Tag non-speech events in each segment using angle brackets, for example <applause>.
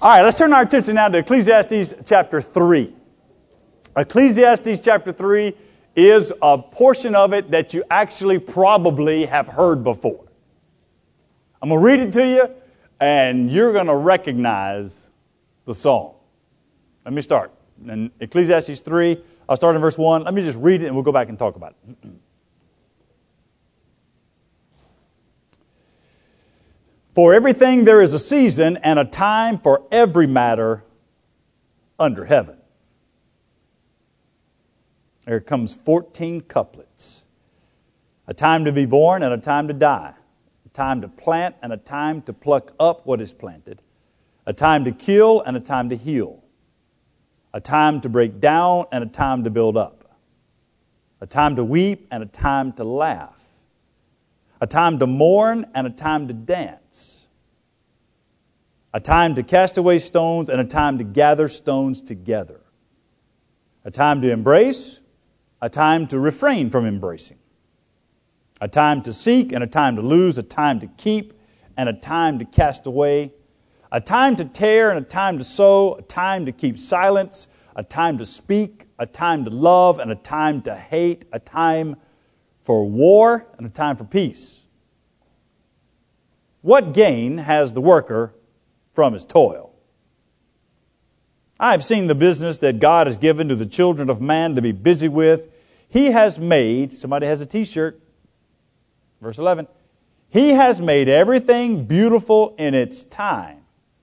All right, let's turn our attention now to Ecclesiastes chapter 3. Ecclesiastes chapter 3 is a portion of it that you actually probably have heard before. I'm going to read it to you, and you're going to recognize the song. Let me start. In Ecclesiastes 3, I'll start in verse 1. Let me just read it, and we'll go back and talk about it. <clears throat> For everything there is a season and a time for every matter under heaven. There comes 14 couplets. A time to be born and a time to die. A time to plant and a time to pluck up what is planted. A time to kill and a time to heal. A time to break down and a time to build up. A time to weep and a time to laugh a time to mourn and a time to dance, a time to cast away stones and a time to gather stones together, a time to embrace, a time to refrain from embracing, a time to seek and a time to lose, a time to keep and a time to cast away, a time to tear and a time to sow, a time to keep silence, a time to speak, a time to love and a time to hate, a time for war and a time for peace. What gain has the worker from his toil? I have seen the business that God has given to the children of man to be busy with. He has made, somebody has a t shirt, verse 11, He has made everything beautiful in its time.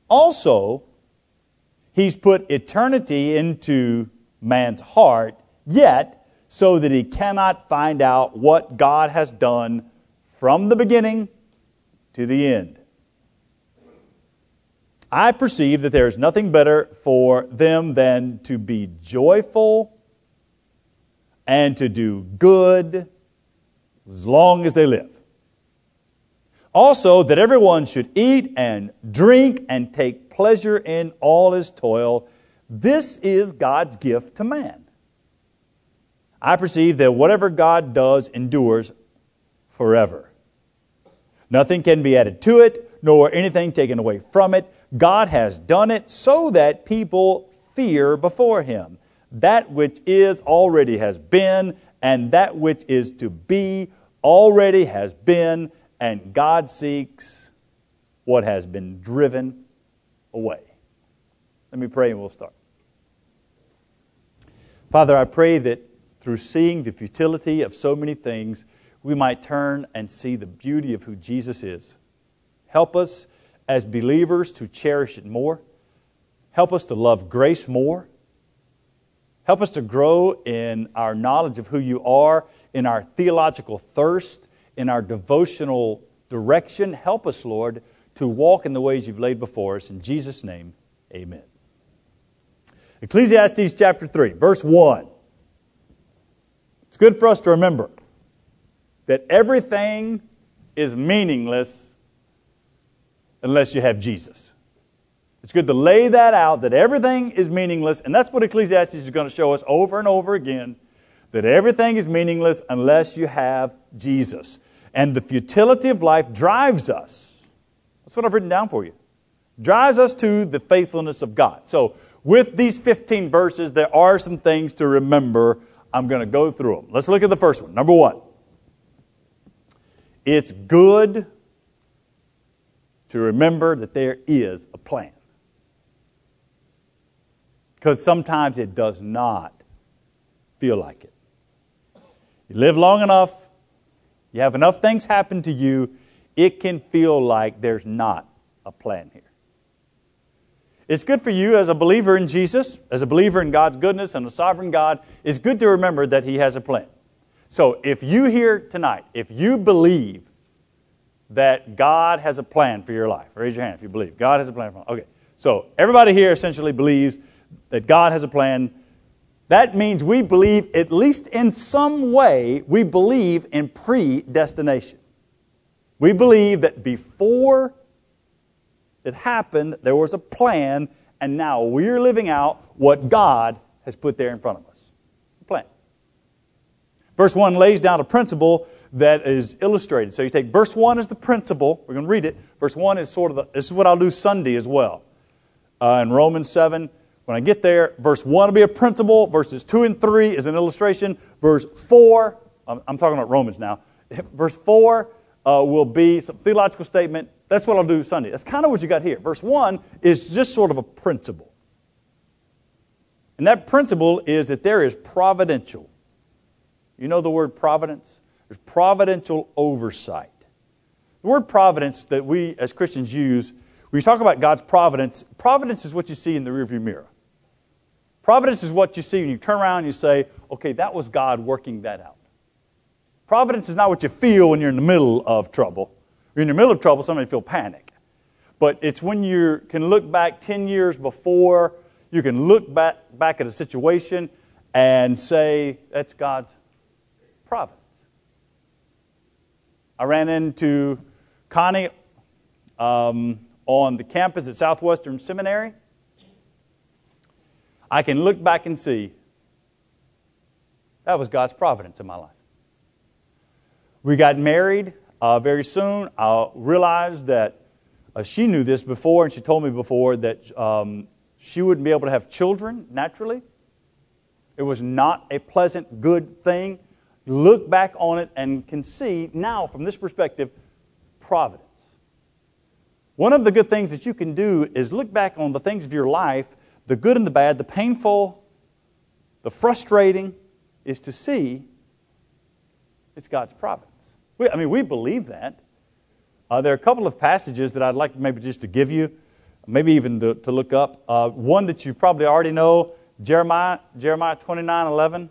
Also, He's put eternity into man's heart, yet so that he cannot find out what God has done from the beginning to the end. I perceive that there is nothing better for them than to be joyful and to do good as long as they live. Also, that everyone should eat and drink and take pleasure in all his toil. This is God's gift to man. I perceive that whatever God does endures forever. Nothing can be added to it, nor anything taken away from it. God has done it so that people fear before Him. That which is already has been, and that which is to be already has been, and God seeks what has been driven away. Let me pray and we'll start. Father, I pray that through seeing the futility of so many things, we might turn and see the beauty of who Jesus is. Help us as believers to cherish it more. Help us to love grace more. Help us to grow in our knowledge of who you are, in our theological thirst, in our devotional direction. Help us, Lord, to walk in the ways you've laid before us. In Jesus' name, amen. Ecclesiastes chapter 3, verse 1. It's good for us to remember that everything is meaningless unless you have Jesus. It's good to lay that out that everything is meaningless, and that's what Ecclesiastes is going to show us over and over again that everything is meaningless unless you have Jesus. And the futility of life drives us. That's what I've written down for you. Drives us to the faithfulness of God. So, with these 15 verses, there are some things to remember. I'm going to go through them. Let's look at the first one. Number one. It's good to remember that there is a plan. Because sometimes it does not feel like it. You live long enough, you have enough things happen to you, it can feel like there's not a plan here. It's good for you as a believer in Jesus, as a believer in God's goodness and a sovereign God, it's good to remember that He has a plan. So if you here tonight, if you believe that God has a plan for your life, raise your hand if you believe. God has a plan for life. Okay. So everybody here essentially believes that God has a plan. That means we believe, at least in some way, we believe in predestination. We believe that before it happened, there was a plan, and now we're living out what God has put there in front of us. plan. Verse 1 lays down a principle that is illustrated. So you take verse 1 as the principle. We're going to read it. Verse 1 is sort of the, this is what I'll do Sunday as well. uh, in Romans 7. When I get there, verse 1 will be a principle, verses 2 and 3 is an illustration, verse 4, I'm, I'm talking about Romans now, <laughs> verse 4 uh, will be some theological statement. That's what I'll do Sunday. That's kind of what you got here. Verse 1 is just sort of a principle. And that principle is that there is providential. You know the word providence? There's providential oversight. The word providence that we as Christians use, you talk about God's providence, providence is what you see in the rearview mirror. Providence is what you see when you turn around and you say, okay, that was God working that out. Providence is not what you feel when you're in the middle of trouble. You're in the middle of trouble, somebody feel panic. But it's when you can look back 10 years before, you can look back, back at a situation and say, that's God's providence. I ran into Connie um, on the campus at Southwestern Seminary. I can look back and see that was God's providence in my life. We got married uh, very soon. I realized that uh, she knew this before, and she told me before that um, she wouldn't be able to have children naturally. It was not a pleasant, good thing. Look back on it and can see now, from this perspective, providence. One of the good things that you can do is look back on the things of your life, the good and the bad, the painful, the frustrating, is to see it's God's providence. We, I mean, we believe that. Uh, there are a couple of passages that I'd like maybe just to give you, maybe even to, to look up. Uh, one that you probably already know, Jeremiah, Jeremiah 29 11.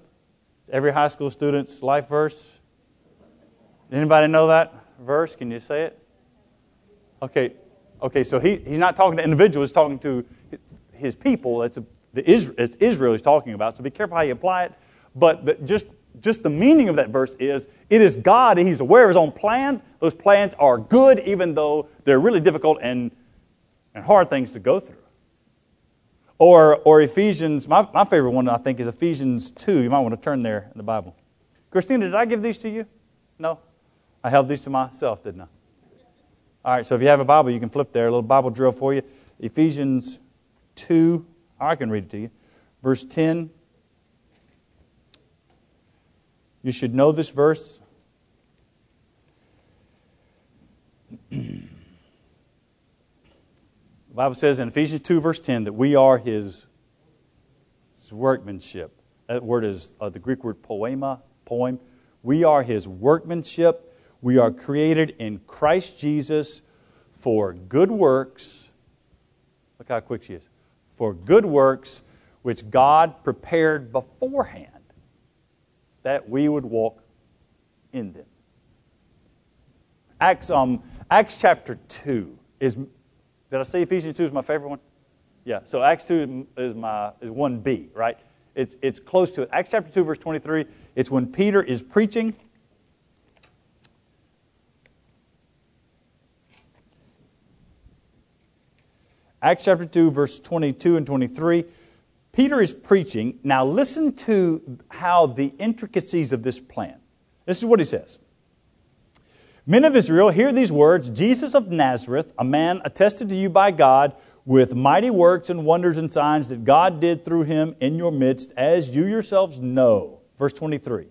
Every high school student's life verse. Anybody know that verse? Can you say it? Okay, okay. So he, he's not talking to individuals; he's talking to his people. That's a, the Israel, it's Israel he's talking about. So be careful how you apply it. But, but just just the meaning of that verse is it is God and He's aware of His own plans. Those plans are good, even though they're really difficult and, and hard things to go through. Or, or Ephesians, my, my favorite one, I think, is Ephesians 2. You might want to turn there in the Bible. Christina, did I give these to you? No? I held these to myself, didn't I? All right, so if you have a Bible, you can flip there. A little Bible drill for you. Ephesians 2. I can read it to you. Verse 10 You should know this verse. Bible says in Ephesians 2, verse 10, that we are his, his workmanship. That word is uh, the Greek word poema, poem. We are his workmanship. We are created in Christ Jesus for good works. Look how quick she is. For good works which God prepared beforehand that we would walk in them. Acts, um, Acts chapter 2 is, did I say Ephesians 2 is my favorite one? Yeah, so Acts 2 is, my, is 1b, right? It's, it's close to it. Acts chapter 2, verse 23, it's when Peter is preaching. Acts chapter 2, verse 22 and 23. Peter is preaching. Now, listen to how the intricacies of this plan. This is what he says Men of Israel, hear these words Jesus of Nazareth, a man attested to you by God with mighty works and wonders and signs that God did through him in your midst, as you yourselves know. Verse 23.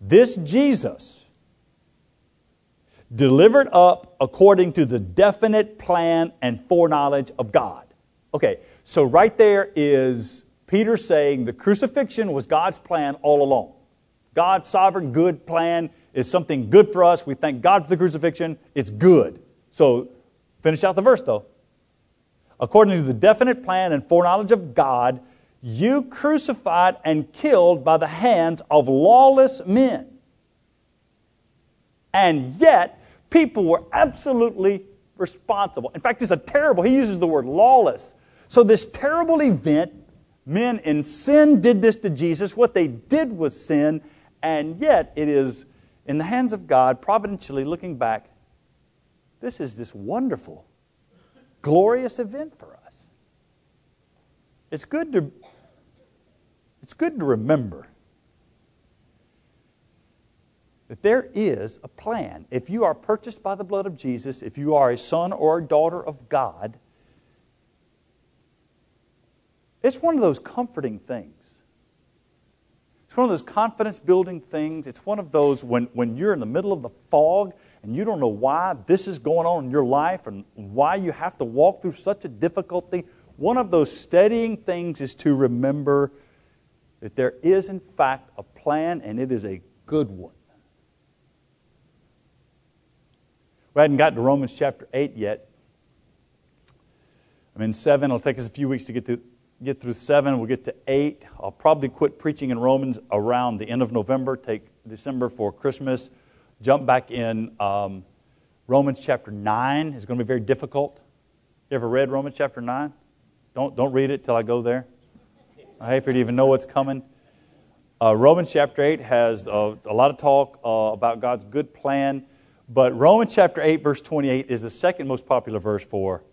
This Jesus, delivered up according to the definite plan and foreknowledge of God. Okay, so, right there is Peter saying the crucifixion was God's plan all along. God's sovereign good plan is something good for us. We thank God for the crucifixion. It's good. So, finish out the verse though. According to the definite plan and foreknowledge of God, you crucified and killed by the hands of lawless men. And yet, people were absolutely responsible. In fact, it's a terrible, he uses the word lawless. So, this terrible event, men in sin did this to Jesus. What they did was sin, and yet it is in the hands of God, providentially looking back, this is this wonderful, glorious event for us. It's good to, it's good to remember that there is a plan. If you are purchased by the blood of Jesus, if you are a son or a daughter of God, It's one of those comforting things. It's one of those confidence building things. It's one of those when, when you're in the middle of the fog and you don't know why this is going on in your life and why you have to walk through such a difficulty. One of those steadying things is to remember that there is, in fact, a plan and it is a good one. We hadn't gotten to Romans chapter 8 yet. I'm in 7. It'll take us a few weeks to get to get through 7. We'll get to 8. I'll probably quit preaching in Romans around the end of November, take December for Christmas, jump back in. Um, Romans chapter 9 is going to be very difficult. You ever read Romans chapter 9? Don't, don't read it till I go there. I hate for you to even know what's coming. Uh, Romans chapter 8 has a lot of talk uh, about God's good plan, but Romans chapter 8, verse 28 is the second most popular verse for.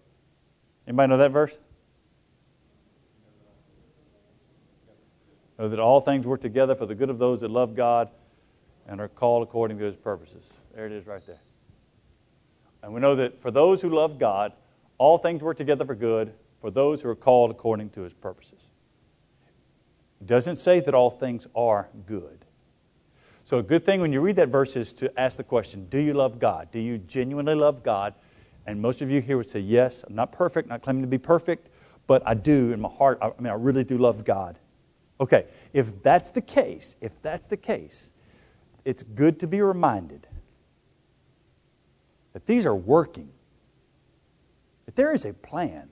Anybody know that verse? Know that all things work together for the good of those that love God and are called according to his purposes. There it is right there. And we know that for those who love God, all things work together for good for those who are called according to his purposes. It doesn't say that all things are good. So, a good thing when you read that verse is to ask the question Do you love God? Do you genuinely love God? And most of you here would say, Yes, I'm not perfect, not claiming to be perfect, but I do in my heart. I mean, I really do love God. Okay, if that's the case, if that's the case, it's good to be reminded that these are working, that there is a plan.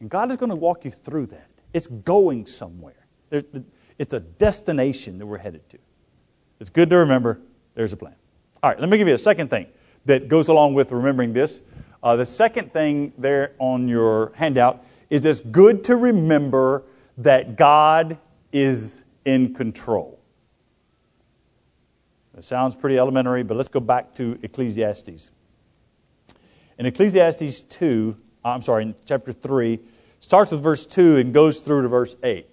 And God is going to walk you through that. It's going somewhere. it's a destination that we're headed to. It's good to remember there's a plan. All right, let me give you a second thing that goes along with remembering this. Uh, the second thing there on your handout is it's good to remember that God is in control. It sounds pretty elementary, but let's go back to Ecclesiastes. In Ecclesiastes 2, uh, I'm sorry, in chapter 3, starts with verse 2 and goes through to verse 8.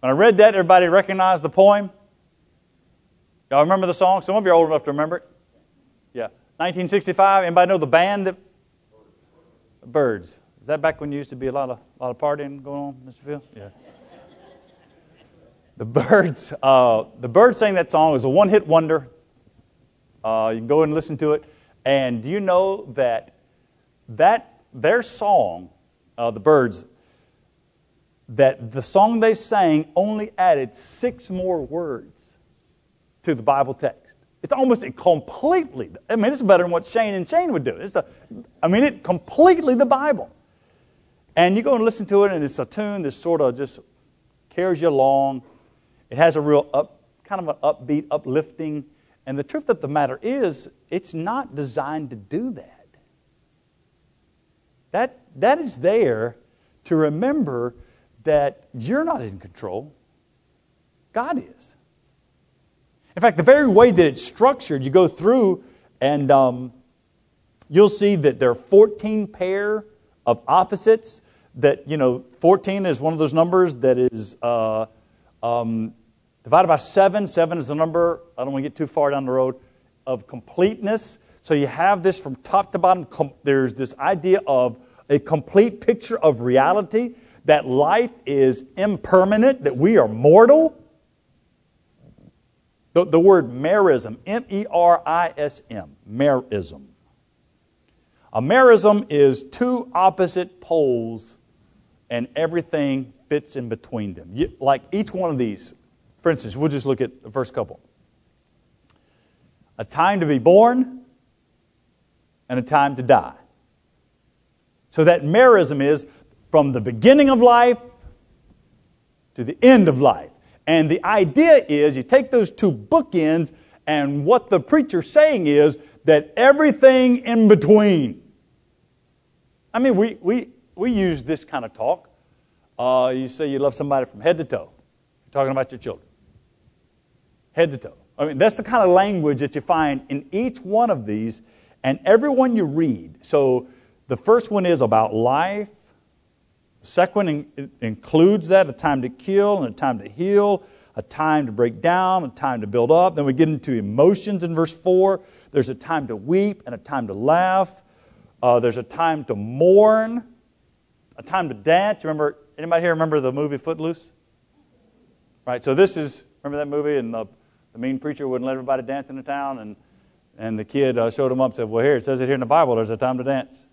When I read that, everybody recognized the poem? Y'all remember the song? Some of you are old enough to remember it. Yeah. 1965. Anybody know the band that? Byrds. Is that back when you used to be a lot of, a lot of partying going on, Mr. Phil? Yeah. The Byrds, uh, the Byrds sang that song. It was a one hit wonder. Uh, you can go and listen to it. And do you know that, that their song, uh, the Byrds, that the song they sang only added six more words to the Bible text? It's almost completely, I mean, it's better than what Shane and Shane would do. It's a, I mean, it's completely the Bible. And you go and listen to it, and it's a tune that sort of just carries you along. It has a real up, kind of an upbeat, uplifting. And the truth of the matter is, it's not designed to do that. That, that is there to remember that you're not in control, God is. In fact, the very way that it's structured, you go through and um, you'll see that there are 14 pair of opposites. That, you know, 14 is one of those numbers that is uh, um, Divided by 7, 7 is the number, I don't want to get too far down the road, of completeness. So you have this from top to bottom. Com- there's this idea of a complete picture of reality, that life is impermanent, that we are mortal. The, the word merism, M E R I S M, merism. A merism is two opposite poles, and everything fits in between them. You, like each one of these for instance, we'll just look at the first couple a time to be born and a time to die. So that merism is from the beginning of life to the end of life. And the idea is you take those two bookends, and what the preacher's saying is that everything in between. I mean, we, we, we use this kind of talk. Uh, you say you love somebody from head to toe. You're talking about your children head to toe. I mean, that's the kind of language that you find in each one of these and every one you read. So the first one is about life. The second one includes that a time to kill and a time to heal, a time to break down, a time to build up. Then we get into emotions in verse 4. There's a time to weep and a time to laugh. Uh, there's a time to mourn, a time to dance. Remember, Anybody here remember the movie Footloose? Right, so this is, remember that movie? And the, the mean preacher wouldn't let everybody dance in the town. And, and the kid uh, showed him up and said, Well, here, it says it here in the Bible, there's a time to dance.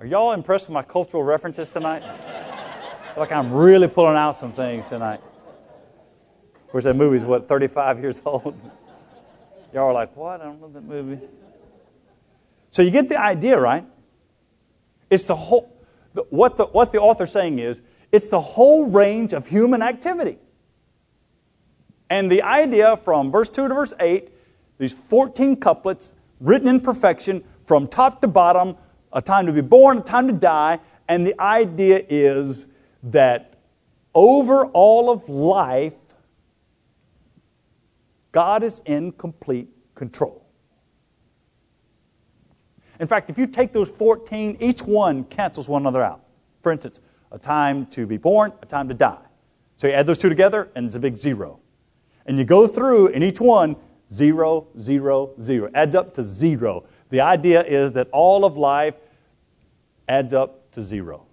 Are y'all impressed with my cultural references tonight? <laughs> like I'm really pulling out some things tonight. Of course, that movie's what, 35 <laughs> years old? Y'all are like, What? I don't know that movie. So you get the idea, right? It's the whole, what the, what the author's saying is, it's the whole range of human activity. And the idea from verse 2 to verse 8, these 14 couplets written in perfection from top to bottom, a time to be born, a time to die, and the idea is that over all of life, God is in complete control. In fact, if you take those 14, each one cancels one another out. For instance, a time to be born, a time to die. So you add those two together, and it's a big zero. And you go through, and each one, zero, zero, zero, adds up to zero. The idea is that all of life adds up to zero.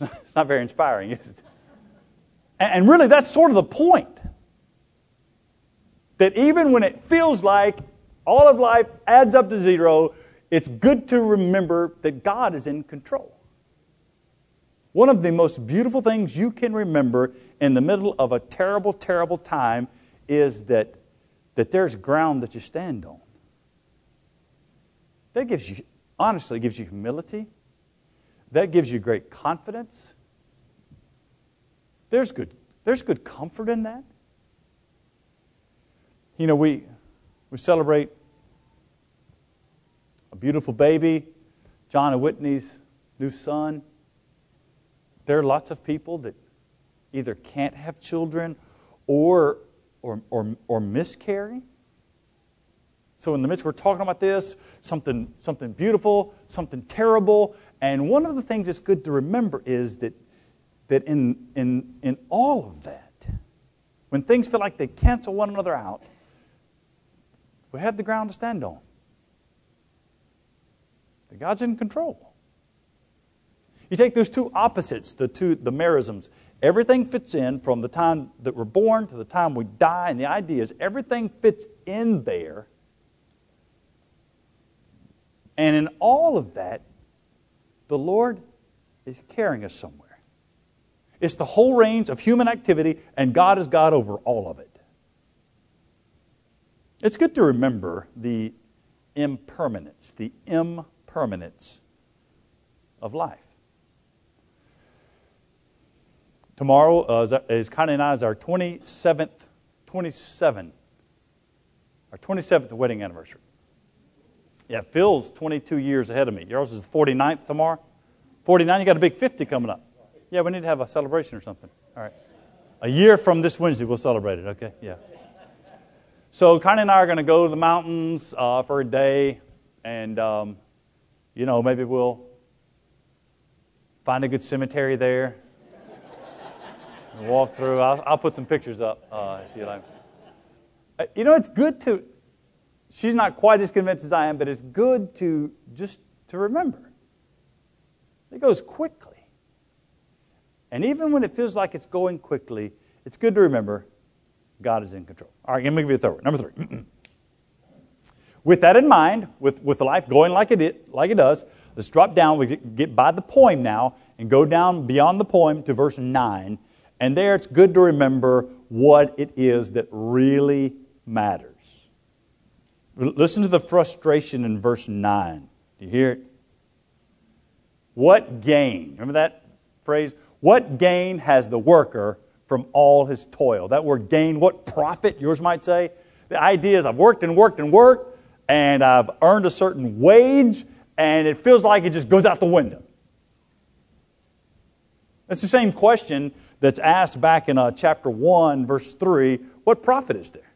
<laughs> It's not very inspiring, is it? And really, that's sort of the point. That even when it feels like all of life adds up to zero, it's good to remember that God is in control. One of the most beautiful things you can remember in the middle of a terrible, terrible time is that, that there's ground that you stand on. That gives you, honestly, gives you humility. That gives you great confidence. There's good, there's good comfort in that. You know, we, we celebrate a beautiful baby, John and Whitney's new son. There are lots of people that either can't have children or, or, or, or miscarry. So, in the midst, we're talking about this something, something beautiful, something terrible. And one of the things that's good to remember is that, that in, in, in all of that, when things feel like they cancel one another out, we have the ground to stand on. That God's in control. You take those two opposites, the two the merisms. Everything fits in from the time that we're born to the time we die, and the idea is everything fits in there. And in all of that, the Lord is carrying us somewhere. It's the whole range of human activity, and God is God over all of it. It's good to remember the impermanence, the impermanence of life. Tomorrow uh, is Connie and I's our 27th, 27, our 27th wedding anniversary. Yeah, Phil's 22 years ahead of me. Yours is the 49th tomorrow. 49, you got a big 50 coming up. Yeah, we need to have a celebration or something. All right. A year from this Wednesday, we'll celebrate it, okay? Yeah. So Connie and I are going to go to the mountains uh, for a day, and, um, you know, maybe we'll find a good cemetery there and walk through. I'll, I'll, put some pictures up uh, if you like. Uh, you know, it's good to. She's not quite as convinced as I am, but it's good to just to remember. It goes quickly. And even when it feels like it's going quickly, it's good to remember God is in control. All right, let me give you a third one. Number three. <clears throat> with that in mind, with, with life going like it, like it does, let's drop down. We get by the poem now and go down beyond the poem to verse 9 and there it's good to remember what it is that really matters. Listen to the frustration in verse 9. Do you hear it? What gain? Remember that phrase? What gain has the worker from all his toil? That word gain, what profit, yours might say? The idea is I've worked and worked and worked, and I've earned a certain wage, and it feels like it just goes out the window. It's the same question that's asked back in uh, chapter 1, verse 3 what profit is there?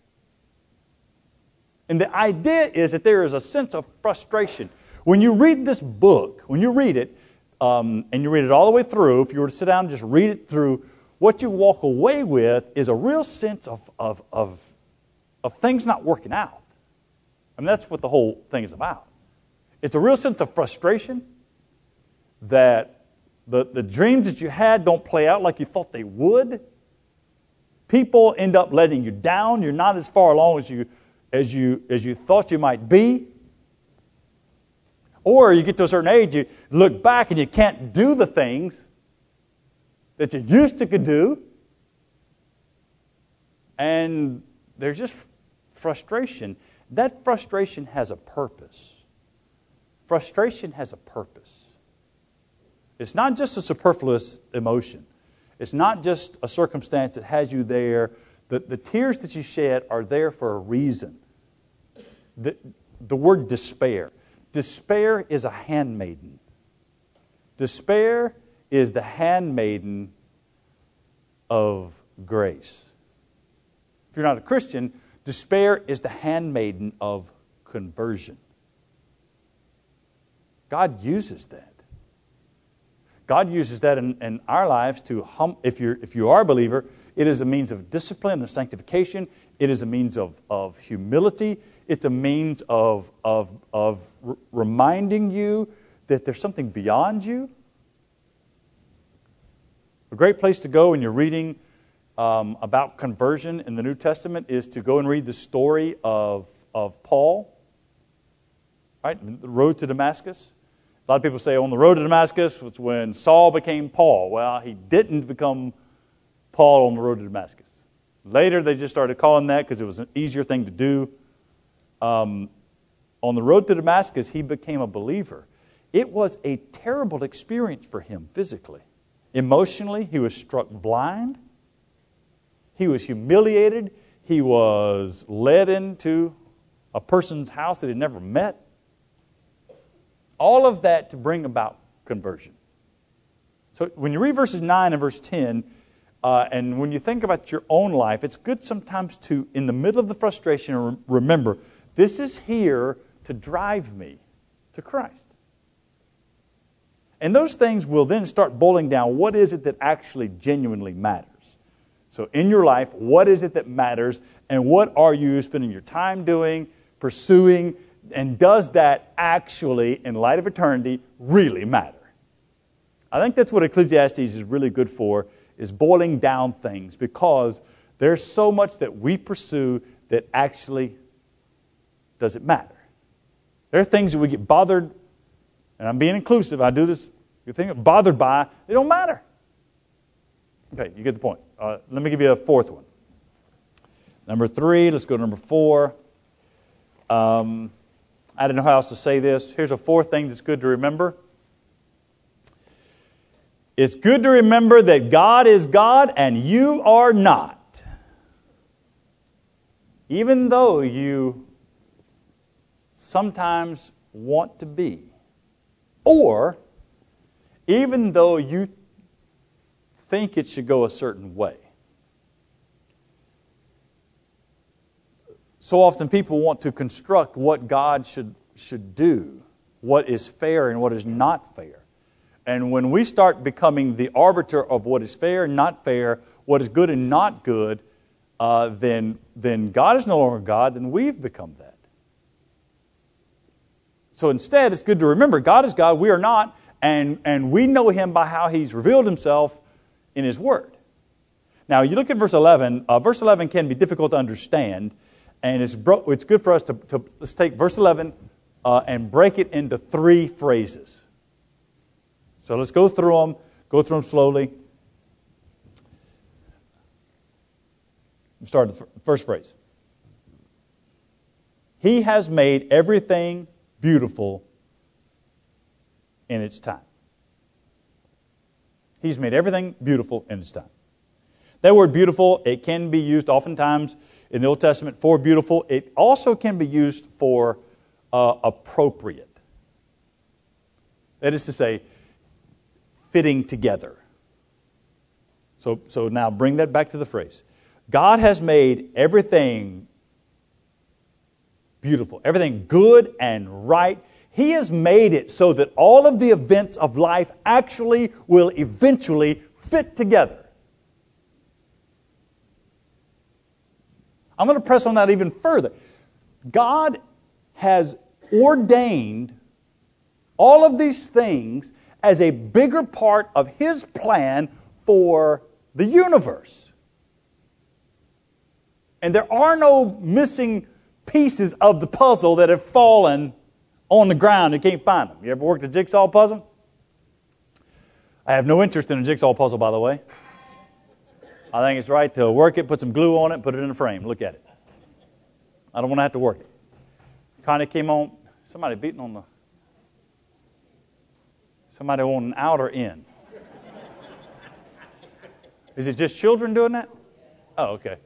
And the idea is that there is a sense of frustration. When you read this book, when you read it, um, and you read it all the way through, if you were to sit down and just read it through, what you walk away with is a real sense of, of, of, of things not working out. I mean, that's what the whole thing is about. It's a real sense of frustration that the, the dreams that you had don't play out like you thought they would. People end up letting you down. You're not as far along as you, as you, as you thought you might be. Or you get to a certain age, you look back and you can't do the things that you used to could do. And there's just frustration. That frustration has a purpose. Frustration has a purpose. It's not just a superfluous emotion. It's not just a circumstance that has you there. The, the tears that you shed are there for a reason. The, the word despair. Despair is a handmaiden. Despair is the handmaiden of grace. If you're not a Christian, despair is the handmaiden of conversion. God uses that. God uses that in, in our lives to, hum, if, you're, if you are a believer, it is a means of discipline and sanctification. It is a means of, of humility. It's a means of, of, of reminding you that there's something beyond you. A great place to go when you're reading um, about conversion in the New Testament is to go and read the story of, of Paul, right? The road to Damascus. A lot of people say on the road to Damascus was when Saul became Paul. Well, he didn't become Paul on the road to Damascus. Later, they just started calling that because it was an easier thing to do. Um, on the road to Damascus, he became a believer. It was a terrible experience for him physically. Emotionally, he was struck blind. He was humiliated. He was led into a person's house that he'd never met. All of that to bring about conversion. So when you read verses 9 and verse 10, uh, and when you think about your own life, it's good sometimes to, in the middle of the frustration, remember this is here to drive me to Christ. And those things will then start boiling down what is it that actually genuinely matters. So, in your life, what is it that matters, and what are you spending your time doing, pursuing, and does that actually, in light of eternity, really matter? I think that's what Ecclesiastes is really good for, is boiling down things, because there's so much that we pursue that actually doesn't matter. There are things that we get bothered, and I'm being inclusive, I do this, you think bothered by, they don't matter. Okay, you get the point. Uh, let me give you a fourth one. Number three, let's go to number four. Um, I don't know how else to say this. Here's a fourth thing that's good to remember. It's good to remember that God is God and you are not. Even though you sometimes want to be, or even though you think it should go a certain way. So often people want to construct what God should, should do, what is fair and what is not fair. And when we start becoming the arbiter of what is fair and not fair, what is good and not good, uh, then, then God is no longer God, then we've become that. So instead, it's good to remember God is God, we are not, and, and we know Him by how He's revealed Himself in His Word. Now, you look at verse 11, uh, verse 11 can be difficult to understand and it's, bro- it's good for us to, to let's take verse 11 uh, and break it into three phrases. So let's go through them, go through them slowly. Start the first phrase. He has made everything beautiful in its time. He's made everything beautiful in its time. That word beautiful, it can be used oftentimes in the Old Testament for beautiful. It also can be used for uh, appropriate. That is to say, fitting together. So, so now bring that back to the phrase. God has made everything beautiful, everything good and right. He has made it so that all of the events of life actually will eventually fit together. I'm going to press on that even further. God has ordained all of these things as a bigger part of His plan for the universe. And there are no missing pieces of the puzzle that have fallen on the ground. You can't find them. You ever worked a jigsaw puzzle? I have no interest in a jigsaw puzzle, by the way. I think it's right to work it, put some glue on it, put it in a frame. Look at it. I don't want to have to work it. Connie came on, somebody beating on the, somebody on an outer end. Is it just children doing that? Oh, okay.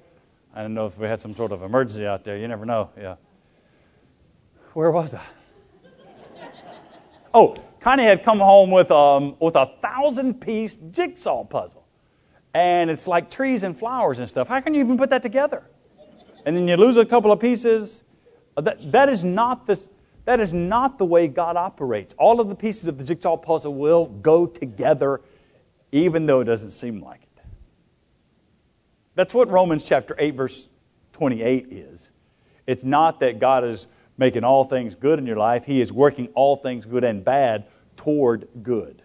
I didn't know if we had some sort of emergency out there. You never know. Yeah. Where was I? Oh, Connie had come home with, um, with a thousand piece jigsaw puzzle. And it's like trees and flowers and stuff. How can you even put that together? And then you lose a couple of pieces. Uh, that, that, is not the, that is not the way God operates. All of the pieces of the jigsaw puzzle will go together, even though it doesn't seem like. That's what Romans chapter 8, verse 28 is. It's not that God is making all things good in your life, He is working all things good and bad toward good.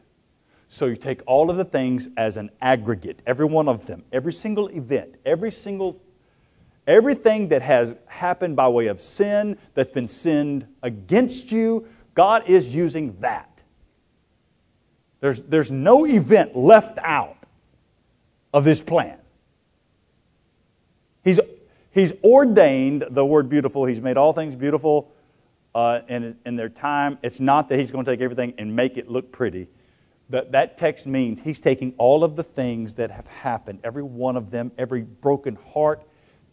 So you take all of the things as an aggregate, every one of them, every single event, every single everything that has happened by way of sin that's been sinned against you, God is using that. There's, there's no event left out of this plan. He's, he's ordained the word beautiful. He's made all things beautiful uh, in, in their time. It's not that he's going to take everything and make it look pretty. But that text means he's taking all of the things that have happened, every one of them, every broken heart,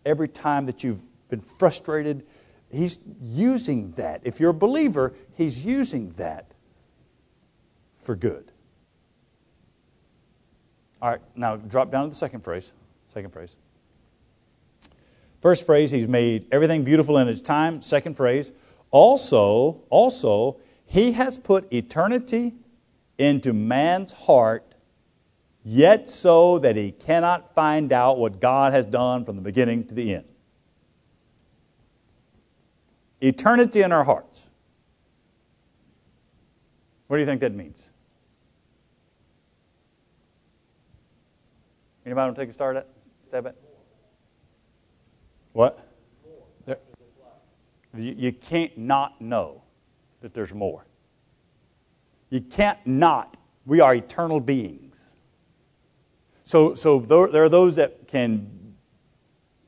every time that you've been frustrated. He's using that. If you're a believer, he's using that for good. All right, now drop down to the second phrase. Second phrase. First phrase, he's made everything beautiful in its time. Second phrase, also, also, he has put eternity into man's heart, yet so that he cannot find out what God has done from the beginning to the end. Eternity in our hearts. What do you think that means? Anybody want to take a start at stab at? What? There, you, can't not know that there's more. You can't not. We are eternal beings. So, so there are those that can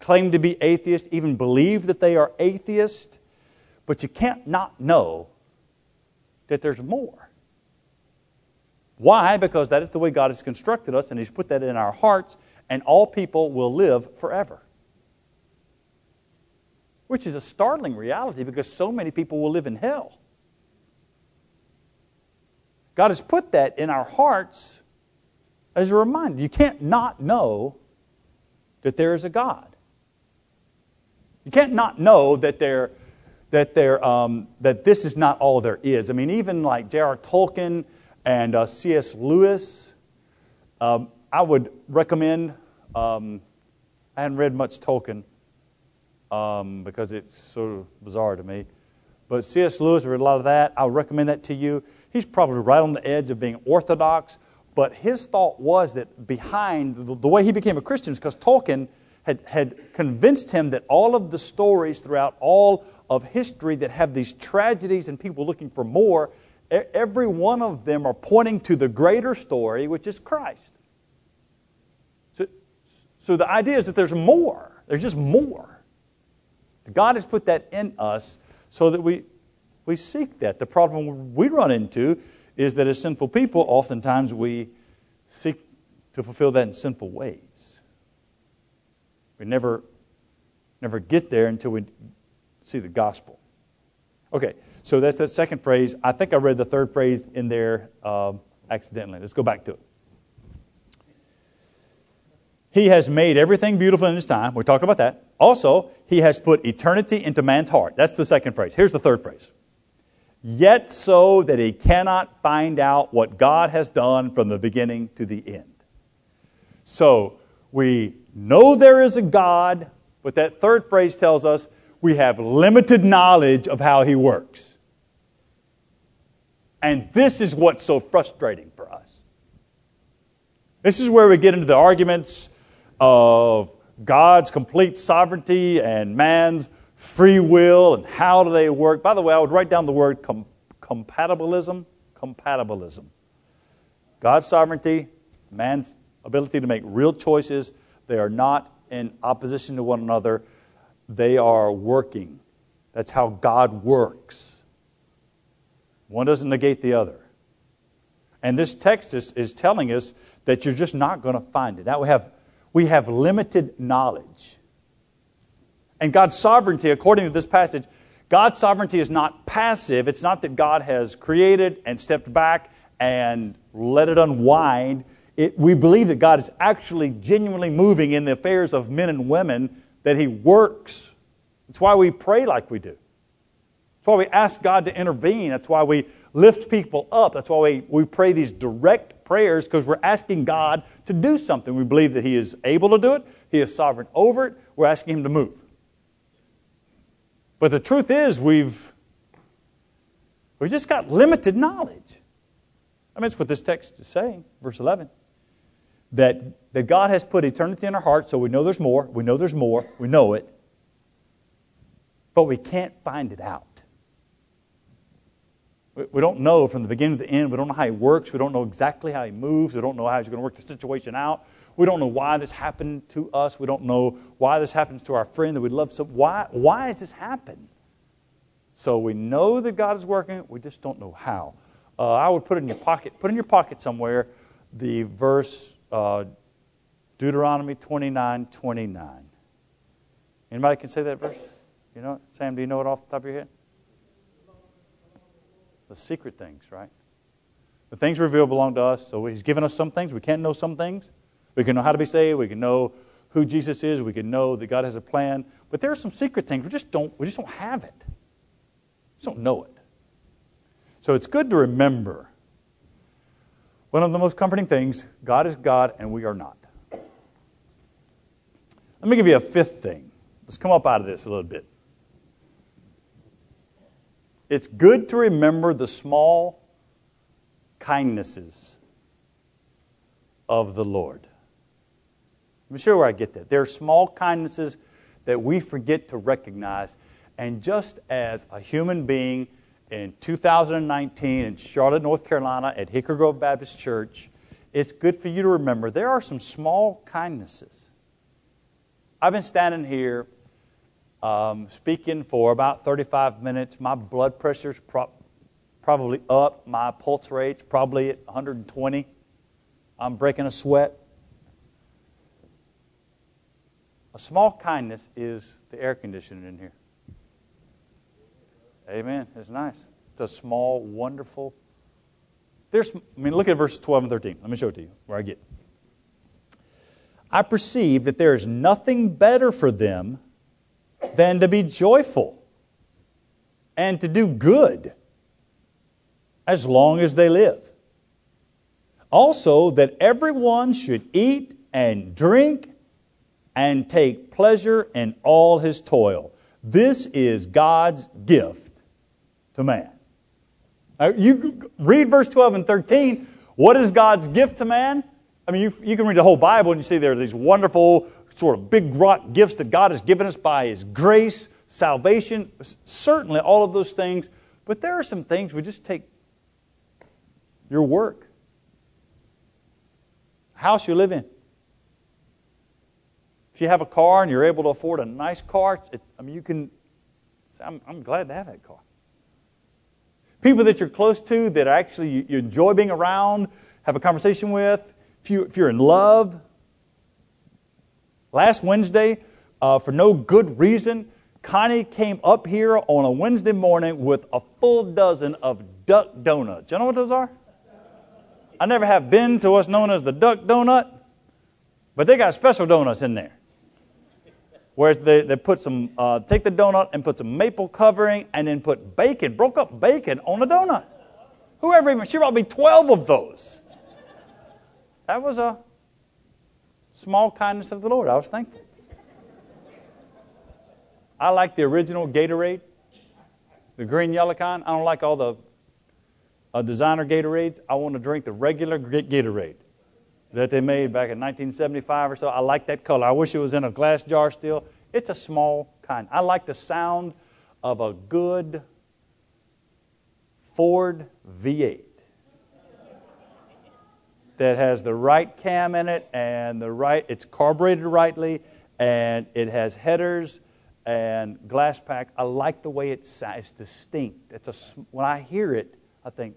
claim to be atheists, even believe that they are atheist, but you can't not know that there's more. Why? Because that is the way God has constructed us, and He's put that in our hearts, and all people will live forever which is a startling reality because so many people will live in hell. God has put that in our hearts as a reminder. You can't not know that there is a God. You can't not know that there, that there, um, that this is not all there is. I mean, even like J.R. Tolkien and uh, C.S. Lewis, um, I would recommend. Um, I hadn't read much Tolkien, um, because it's sort of bizarre to me. But C.S. Lewis read a lot of that. I would recommend that to you. He's probably right on the edge of being orthodox, but his thought was that behind the, the way he became a Christian is because Tolkien had, had convinced him that all of the stories throughout all of history that have these tragedies and people looking for more, every one of them are pointing to the greater story, which is Christ. So, so the idea is that there's more. There's just more. God has put that in us so that we, we seek that. The problem we run into is that as sinful people, oftentimes we seek to fulfill that in sinful ways. We never, never get there until we see the gospel. Okay, so that's that second phrase. I think I read the third phrase in there um, accidentally. Let's go back to it. He has made everything beautiful in His time. We talked about that. Also, He has put eternity into man's heart. That's the second phrase. Here's the third phrase. Yet so that he cannot find out what God has done from the beginning to the end. So, we know there is a God, but that third phrase tells us we have limited knowledge of how He works. And this is what's so frustrating for us. This is where we get into the arguments of God's complete sovereignty and man's free will and how do they work. By the way, I would write down the word com- compatibilism. Compatibilism. God's sovereignty, man's ability to make real choices, they are not in opposition to one another. They are working. That's how God works. One doesn't negate the other. And this text is, is telling us that you're just not going to find it. Now we have, we have limited knowledge. And God's sovereignty, according to this passage, God's sovereignty is not passive. It's not that God has created and stepped back and let it unwind. It, we believe that God is actually genuinely moving in the affairs of men and women, that He works. That's why we pray like we do. That's why we ask God to intervene. That's why we lift people up. That's why we, we pray these direct prayers because we're asking God to do something. We believe that He is able to do it, He is sovereign over it. We're asking Him to move. But the truth is, we've, we've just got limited knowledge. I mean, that's what this text is saying, verse 11. That, that God has put eternity in our hearts, so we know there's more. We know there's more. We know it. But we can't find it out. We, don't know from the beginning to the end. We don't know how He works. We don't know exactly how He moves. We don't know how He's going to work the situation out. We don't know why this happened to us. We don't know why this happens to our friend that we love so. Why, why has this happened? So we know that God is working, we just don't know how. Uh, I would put it in your pocket, put in your pocket somewhere the verse uh, Deuteronomy 29 29. Anybody can say that verse? You know, Sam, do you know it off the top of your head? The secret things, right? The things revealed belong to us. So He's given us some things. We can't know some things. We can know how to be saved. We can know who Jesus is. We can know that God has a plan. But there are some secret things we just don't, we just don't have it. We just don't know it. So it's good to remember one of the most comforting things God is God and we are not. Let me give you a fifth thing. Let's come up out of this a little bit. It's good to remember the small kindnesses of the Lord. I'm sure where I get that. There are small kindnesses that we forget to recognize. And just as a human being in 2019 in Charlotte, North Carolina, at Hickory Grove Baptist Church, it's good for you to remember there are some small kindnesses. I've been standing here um, speaking for about 35 minutes. My blood pressure's pro- probably up. My pulse rate's probably at 120. I'm breaking a sweat. A small kindness is the air conditioning in here. Amen. It's nice. It's a small, wonderful. There's, I mean, look at verses 12 and 13. Let me show it to you where I get. I perceive that there is nothing better for them than to be joyful and to do good as long as they live. Also, that everyone should eat and drink and take pleasure in all his toil. This is God's gift to man. Now, you read verse 12 and 13. What is God's gift to man? I mean, you, you can read the whole Bible and you see there are these wonderful, sort of big rock gifts that God has given us by His grace, salvation, certainly all of those things. But there are some things we just take your work, house you live in, if you have a car and you're able to afford a nice car, it, I mean, you can. I'm, I'm glad to have that car. People that you're close to that actually you, you enjoy being around, have a conversation with. If, you, if you're in love. Last Wednesday, uh, for no good reason, Connie came up here on a Wednesday morning with a full dozen of duck donuts. You know what those are? I never have been to what's known as the duck donut, but they got special donuts in there where they, they put some, uh, take the donut and put some maple covering and then put bacon, broke up bacon on the donut. Whoever even, she brought me 12 of those. That was a small kindness of the Lord. I was thankful. I like the original Gatorade, the green yellow kind. I don't like all the uh, designer Gatorades. I want to drink the regular Gatorade that they made back in 1975 or so. I like that color. I wish it was in a glass jar still. It's a small kind. I like the sound of a good Ford V8 that has the right cam in it and the right it's carbureted rightly and it has headers and glass pack. I like the way it sounds. It's distinct. It's a when I hear it, I think,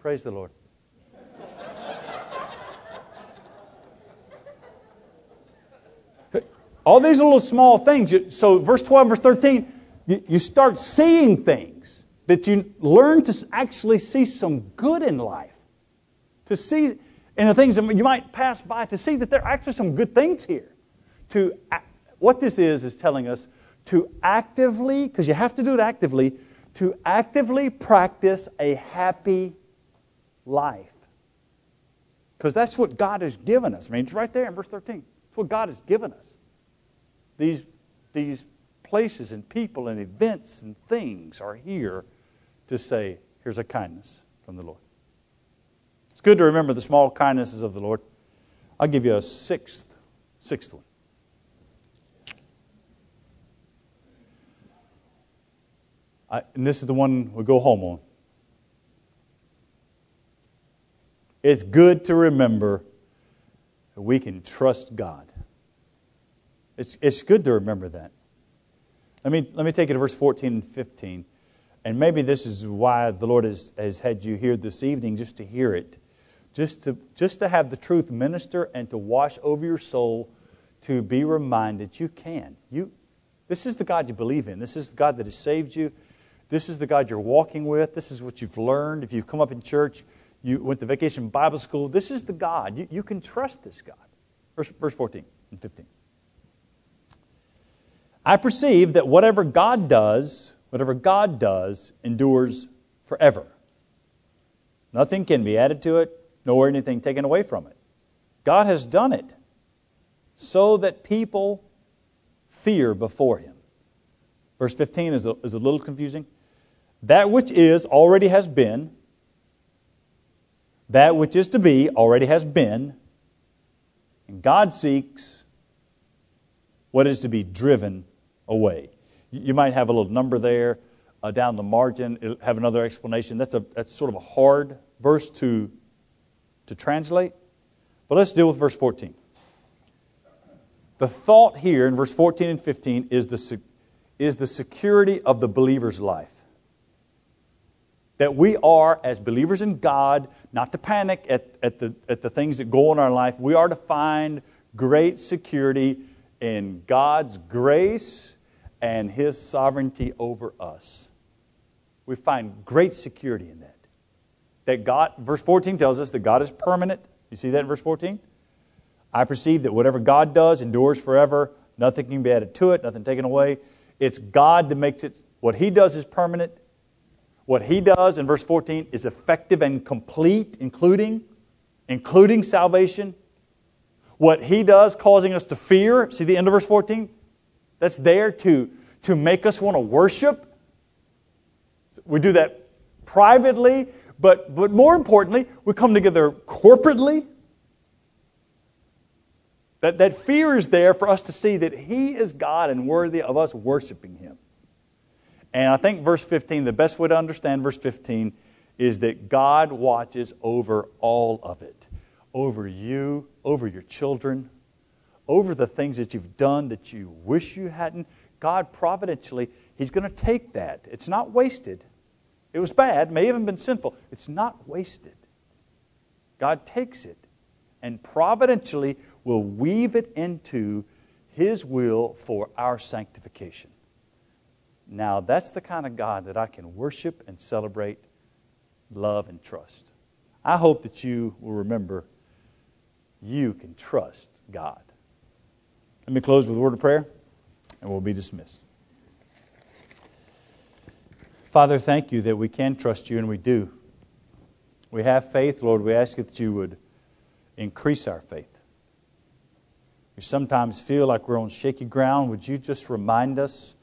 praise the Lord. <laughs> All these little small things. So, verse 12, verse 13, you start seeing things that you learn to actually see some good in life. To see, and the things that you might pass by, to see that there are actually some good things here. To, what this is, is telling us to actively, because you have to do it actively, to actively practice a happy life. Because that's what God has given us. I mean, it's right there in verse 13. It's what God has given us. These, these places and people and events and things are here to say, here's a kindness from the Lord. It's good to remember the small kindnesses of the Lord. I'll give you a sixth, sixth one. I, and this is the one we go home on. It's good to remember that we can trust God. It's, it's good to remember that. Let me, let me take you to verse 14 and 15. And maybe this is why the Lord has, has had you here this evening, just to hear it. Just to, just to have the truth minister and to wash over your soul, to be reminded you can. You, this is the God you believe in. This is the God that has saved you. This is the God you're walking with. This is what you've learned. If you've come up in church, you went to vacation Bible school, this is the God. You, you can trust this God. Verse, verse 14 and 15. I perceive that whatever God does, whatever God does, endures forever. Nothing can be added to it, nor anything taken away from it. God has done it so that people fear before Him. Verse 15 is a, is a little confusing. That which is already has been, that which is to be already has been, and God seeks what is to be driven away. You might have a little number there uh, down the margin, It'll have another explanation. That's, a, that's sort of a hard verse to, to translate. But let's deal with verse 14. The thought here in verse 14 and 15 is the, is the security of the believer's life. That we are, as believers in God, not to panic at, at, the, at the things that go on in our life. We are to find great security in God's grace and His sovereignty over us. We find great security in that. That God, verse 14 tells us that God is permanent. You see that in verse 14? I perceive that whatever God does endures forever. Nothing can be added to it, nothing taken away. It's God that makes it, what He does is permanent. What He does in verse 14 is effective and complete, including, including salvation. What He does causing us to fear, see the end of verse 14? That's there to, to make us want to worship. We do that privately, but, but more importantly, we come together corporately. That, that fear is there for us to see that He is God and worthy of us worshiping Him. And I think verse 15, the best way to understand verse 15 is that God watches over all of it over you, over your children, over the things that you've done that you wish you hadn't. God providentially, He's going to take that. It's not wasted. It was bad, may even been sinful. It's not wasted. God takes it and providentially will weave it into His will for our sanctification. Now, that's the kind of God that I can worship and celebrate, love, and trust. I hope that you will remember you can trust God. Let me close with a word of prayer, and we'll be dismissed. Father, thank you that we can trust you, and we do. We have faith, Lord. We ask that you would increase our faith. We sometimes feel like we're on shaky ground. Would you just remind us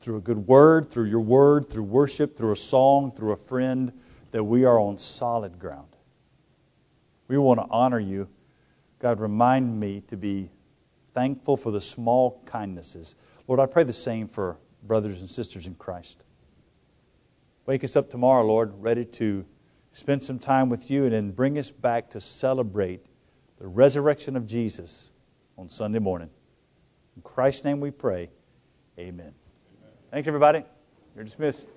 through a good word, through your word, through worship, through a song, through a friend, that we are on solid ground. We want to honor you. God, remind me to be thankful for the small kindnesses. Lord, I pray the same for brothers and sisters in Christ. Wake us up tomorrow, Lord, ready to spend some time with you and then bring us back to celebrate the resurrection of Jesus on Sunday morning. In Christ's name we pray. Amen. Amen. Thanks, everybody. You're dismissed.